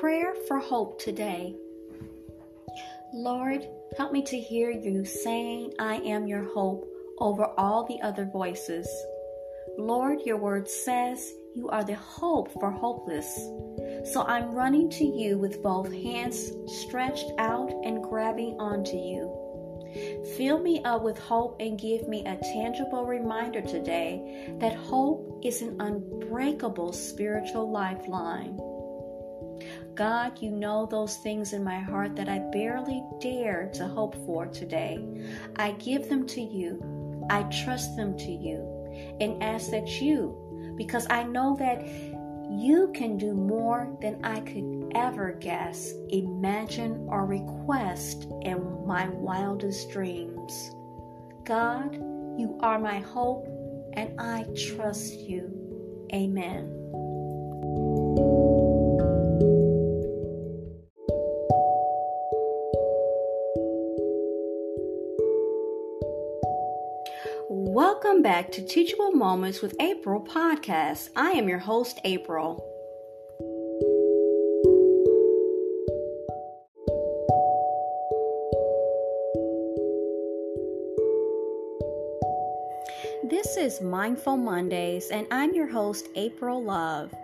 Prayer for hope today. Lord, help me to hear you saying, I am your hope over all the other voices. Lord, your word says you are the hope for hopeless. So I'm running to you with both hands stretched out and grabbing onto you. Fill me up with hope and give me a tangible reminder today that hope is an unbreakable spiritual lifeline. God, you know those things in my heart that I barely dare to hope for today. I give them to you. I trust them to you and ask that you, because I know that you can do more than I could ever guess, imagine, or request in my wildest dreams. God, you are my hope, and I trust you. Amen. Welcome back to Teachable Moments with April podcast. I am your host, April. This is Mindful Mondays, and I'm your host, April Love.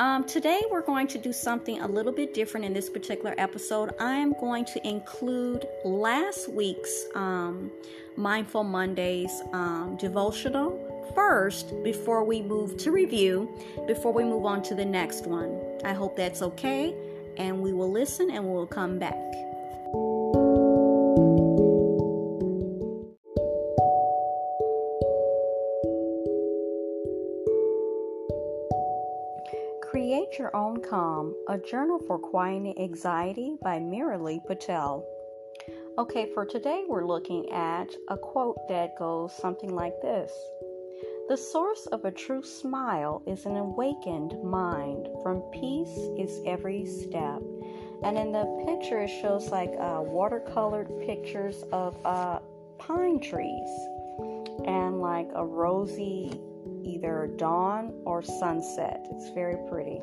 Um, today, we're going to do something a little bit different in this particular episode. I am going to include last week's um, Mindful Mondays um, devotional first before we move to review, before we move on to the next one. I hope that's okay, and we will listen and we'll come back. Create Your Own Calm, a journal for quieting anxiety by Meera Lee Patel. Okay, for today we're looking at a quote that goes something like this The source of a true smile is an awakened mind. From peace is every step. And in the picture, it shows like uh, watercolored pictures of uh, pine trees and like a rosy either dawn or sunset. It's very pretty.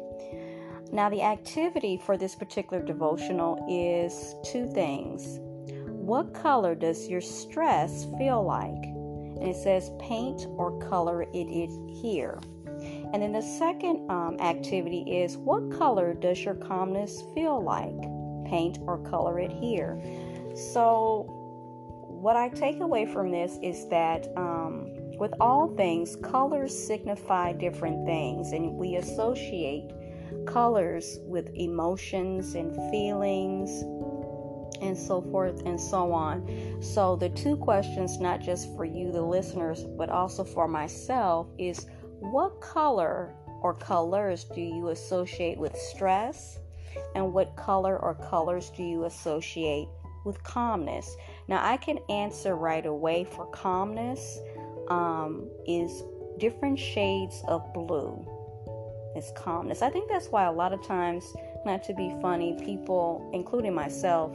Now, the activity for this particular devotional is two things what color does your stress feel like? And it says paint or color it here. And then the second um, activity is what color does your calmness feel like? Paint or color it here. So, what I take away from this is that um, with all things, colors signify different things, and we associate colors with emotions and feelings and so forth and so on. So, the two questions, not just for you, the listeners, but also for myself, is what color or colors do you associate with stress? And what color or colors do you associate with calmness? Now, I can answer right away for calmness um, is different shades of blue. It's calmness. I think that's why a lot of times, not to be funny, people, including myself,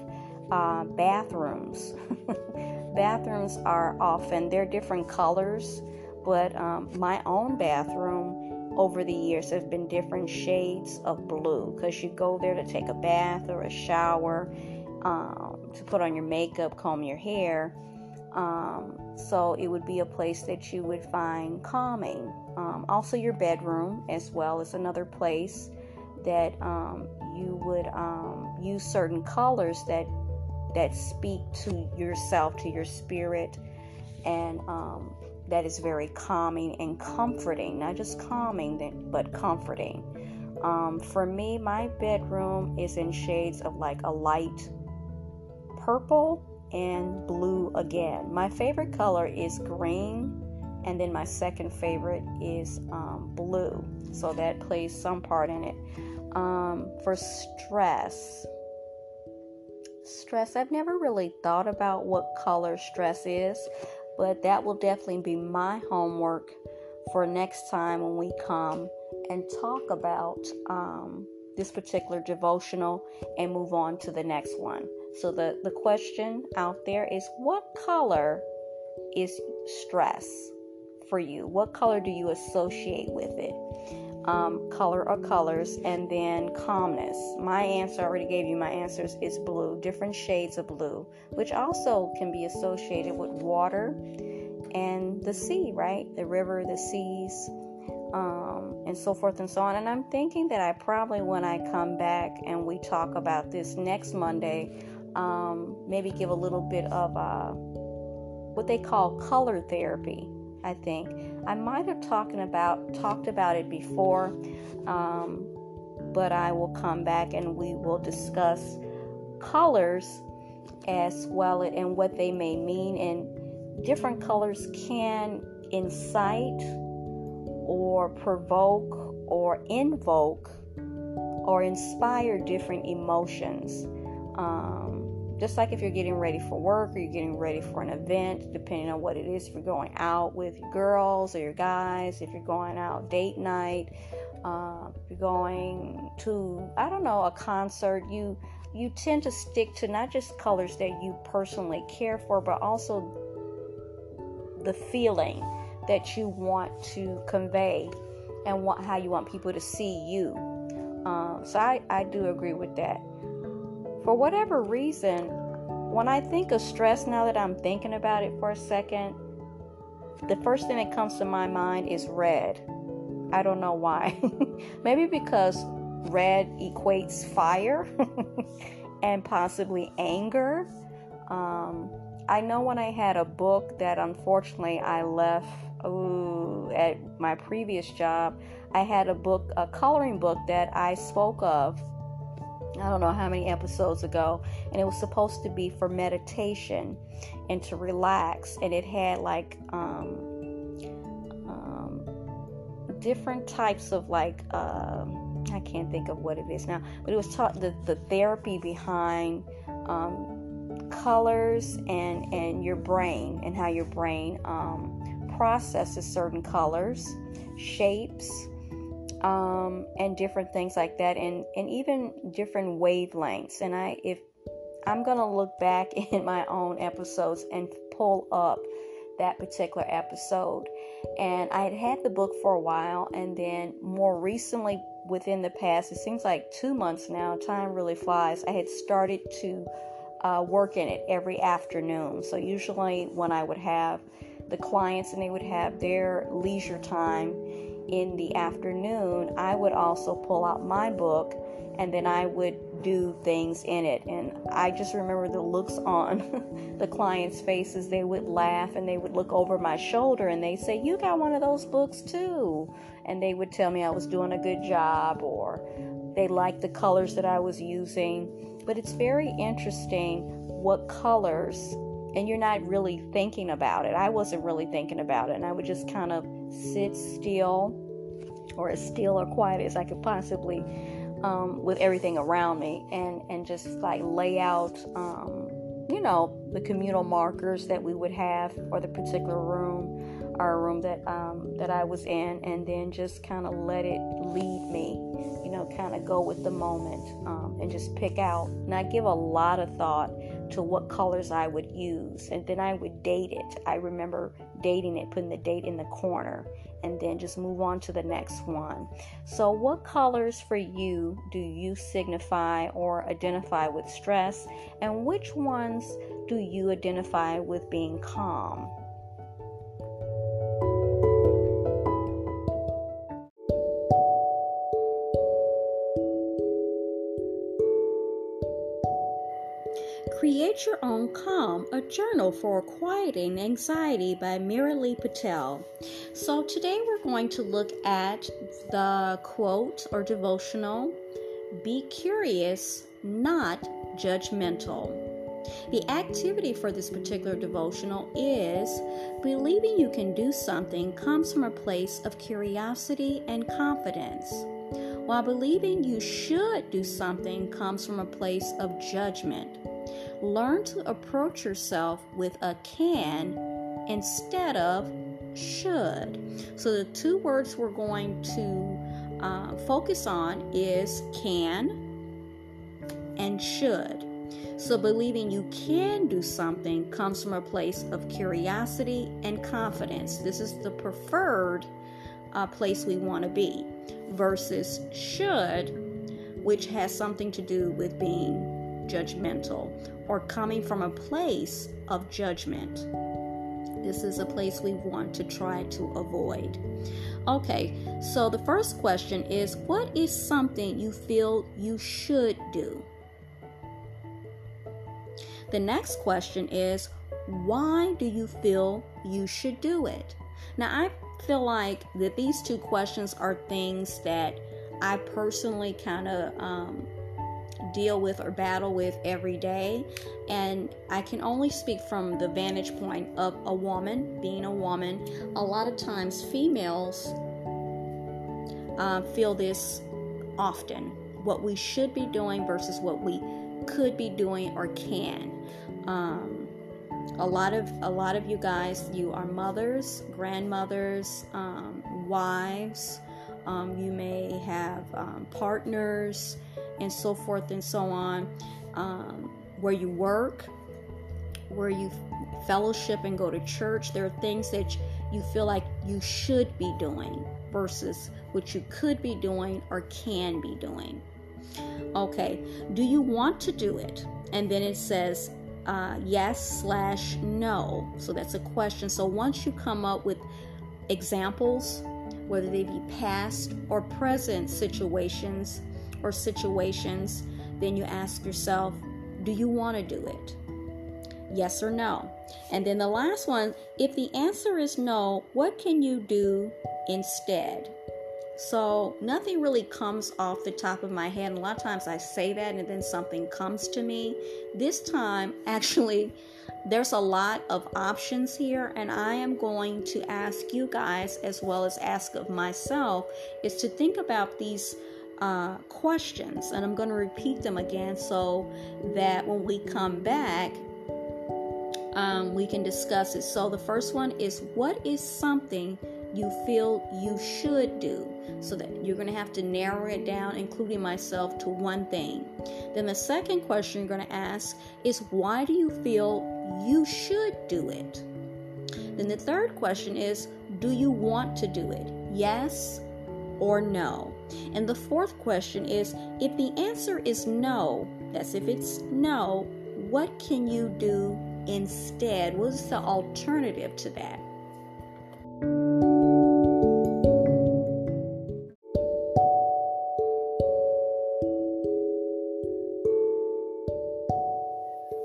uh, bathrooms. bathrooms are often they're different colors, but um, my own bathroom over the years has been different shades of blue because you go there to take a bath or a shower, um, to put on your makeup, comb your hair. Um, so it would be a place that you would find calming. Um, also, your bedroom as well is another place that um, you would um, use certain colors that that speak to yourself, to your spirit, and um, that is very calming and comforting. Not just calming, but comforting. Um, for me, my bedroom is in shades of like a light purple and blue again. My favorite color is green, and then my second favorite is um, blue. So that plays some part in it. Um, for stress, stress. I've never really thought about what color stress is, but that will definitely be my homework for next time when we come and talk about um, this particular devotional and move on to the next one. So, the, the question out there is what color is stress for you? What color do you associate with it? um, color or colors, and then calmness. My answer, I already gave you my answers, is blue, different shades of blue, which also can be associated with water and the sea, right? The river, the seas, um, and so forth and so on. And I'm thinking that I probably, when I come back and we talk about this next Monday, um, maybe give a little bit of uh, what they call color therapy I think. I might have talking about talked about it before, um, but I will come back and we will discuss colors as well and what they may mean. And different colors can incite or provoke or invoke or inspire different emotions. Um, just like if you're getting ready for work or you're getting ready for an event, depending on what it is, if you're going out with your girls or your guys, if you're going out date night, uh, if you're going to, I don't know, a concert, you you tend to stick to not just colors that you personally care for, but also the feeling that you want to convey and what, how you want people to see you. Um, so I, I do agree with that. For whatever reason, when I think of stress, now that I'm thinking about it for a second, the first thing that comes to my mind is red. I don't know why. Maybe because red equates fire and possibly anger. Um, I know when I had a book that unfortunately I left ooh, at my previous job, I had a book, a coloring book that I spoke of I don't know how many episodes ago, and it was supposed to be for meditation and to relax, and it had like um, um, different types of like um, I can't think of what it is now, but it was taught the, the therapy behind um, colors and and your brain and how your brain um, processes certain colors, shapes um, and different things like that, and and even different wavelengths. And I, if I'm gonna look back in my own episodes and pull up that particular episode, and I had had the book for a while, and then more recently, within the past, it seems like two months now. Time really flies. I had started to uh, work in it every afternoon. So usually when I would have the clients and they would have their leisure time in the afternoon, I would also pull out my book and then I would do things in it. And I just remember the looks on the clients' faces. They would laugh and they would look over my shoulder and they say, You got one of those books too. And they would tell me I was doing a good job or they liked the colors that I was using. But it's very interesting what colors, and you're not really thinking about it. I wasn't really thinking about it. And I would just kind of sit still or as still or quiet as I could possibly um, with everything around me and, and just like lay out, um, you know, the communal markers that we would have for the particular room, our room that, um, that I was in, and then just kind of let it lead me, you know, kind of go with the moment um, and just pick out, not give a lot of thought to what colors I would use. And then I would date it. I remember dating it, putting the date in the corner, and then just move on to the next one. So, what colors for you do you signify or identify with stress? And which ones do you identify with being calm? Create Your Own Calm, a journal for quieting anxiety by Meera Lee Patel. So, today we're going to look at the quote or devotional Be curious, not judgmental. The activity for this particular devotional is believing you can do something comes from a place of curiosity and confidence, while believing you should do something comes from a place of judgment learn to approach yourself with a can instead of should. So the two words we're going to uh, focus on is can and should. So believing you can do something comes from a place of curiosity and confidence. This is the preferred uh, place we want to be. versus should, which has something to do with being judgmental or coming from a place of judgment. This is a place we want to try to avoid. Okay, so the first question is What is something you feel you should do? The next question is Why do you feel you should do it? Now, I feel like that these two questions are things that I personally kind of um, deal with or battle with every day. And I can only speak from the vantage point of a woman, being a woman. A lot of times, females uh, feel this often what we should be doing versus what we could be doing or can. Um, a lot of a lot of you guys, you are mothers, grandmothers, um, wives. Um, you may have um, partners and so forth and so on. Um, where you work, where you fellowship and go to church, there are things that you feel like you should be doing versus what you could be doing or can be doing. Okay, do you want to do it? And then it says uh, yes slash no. So that's a question. So once you come up with examples, whether they be past or present situations or situations, then you ask yourself, do you want to do it? Yes or no? And then the last one, if the answer is no, what can you do instead? So nothing really comes off the top of my head. a lot of times I say that and then something comes to me. This time, actually, there's a lot of options here, and I am going to ask you guys, as well as ask of myself, is to think about these uh, questions. And I'm going to repeat them again so that when we come back, um, we can discuss it. So the first one is what is something you feel you should do? So that you're going to have to narrow it down, including myself, to one thing. Then the second question you're going to ask is why do you feel you should do it? Then the third question is do you want to do it? Yes or no? And the fourth question is if the answer is no, that's if it's no, what can you do instead? What is the alternative to that?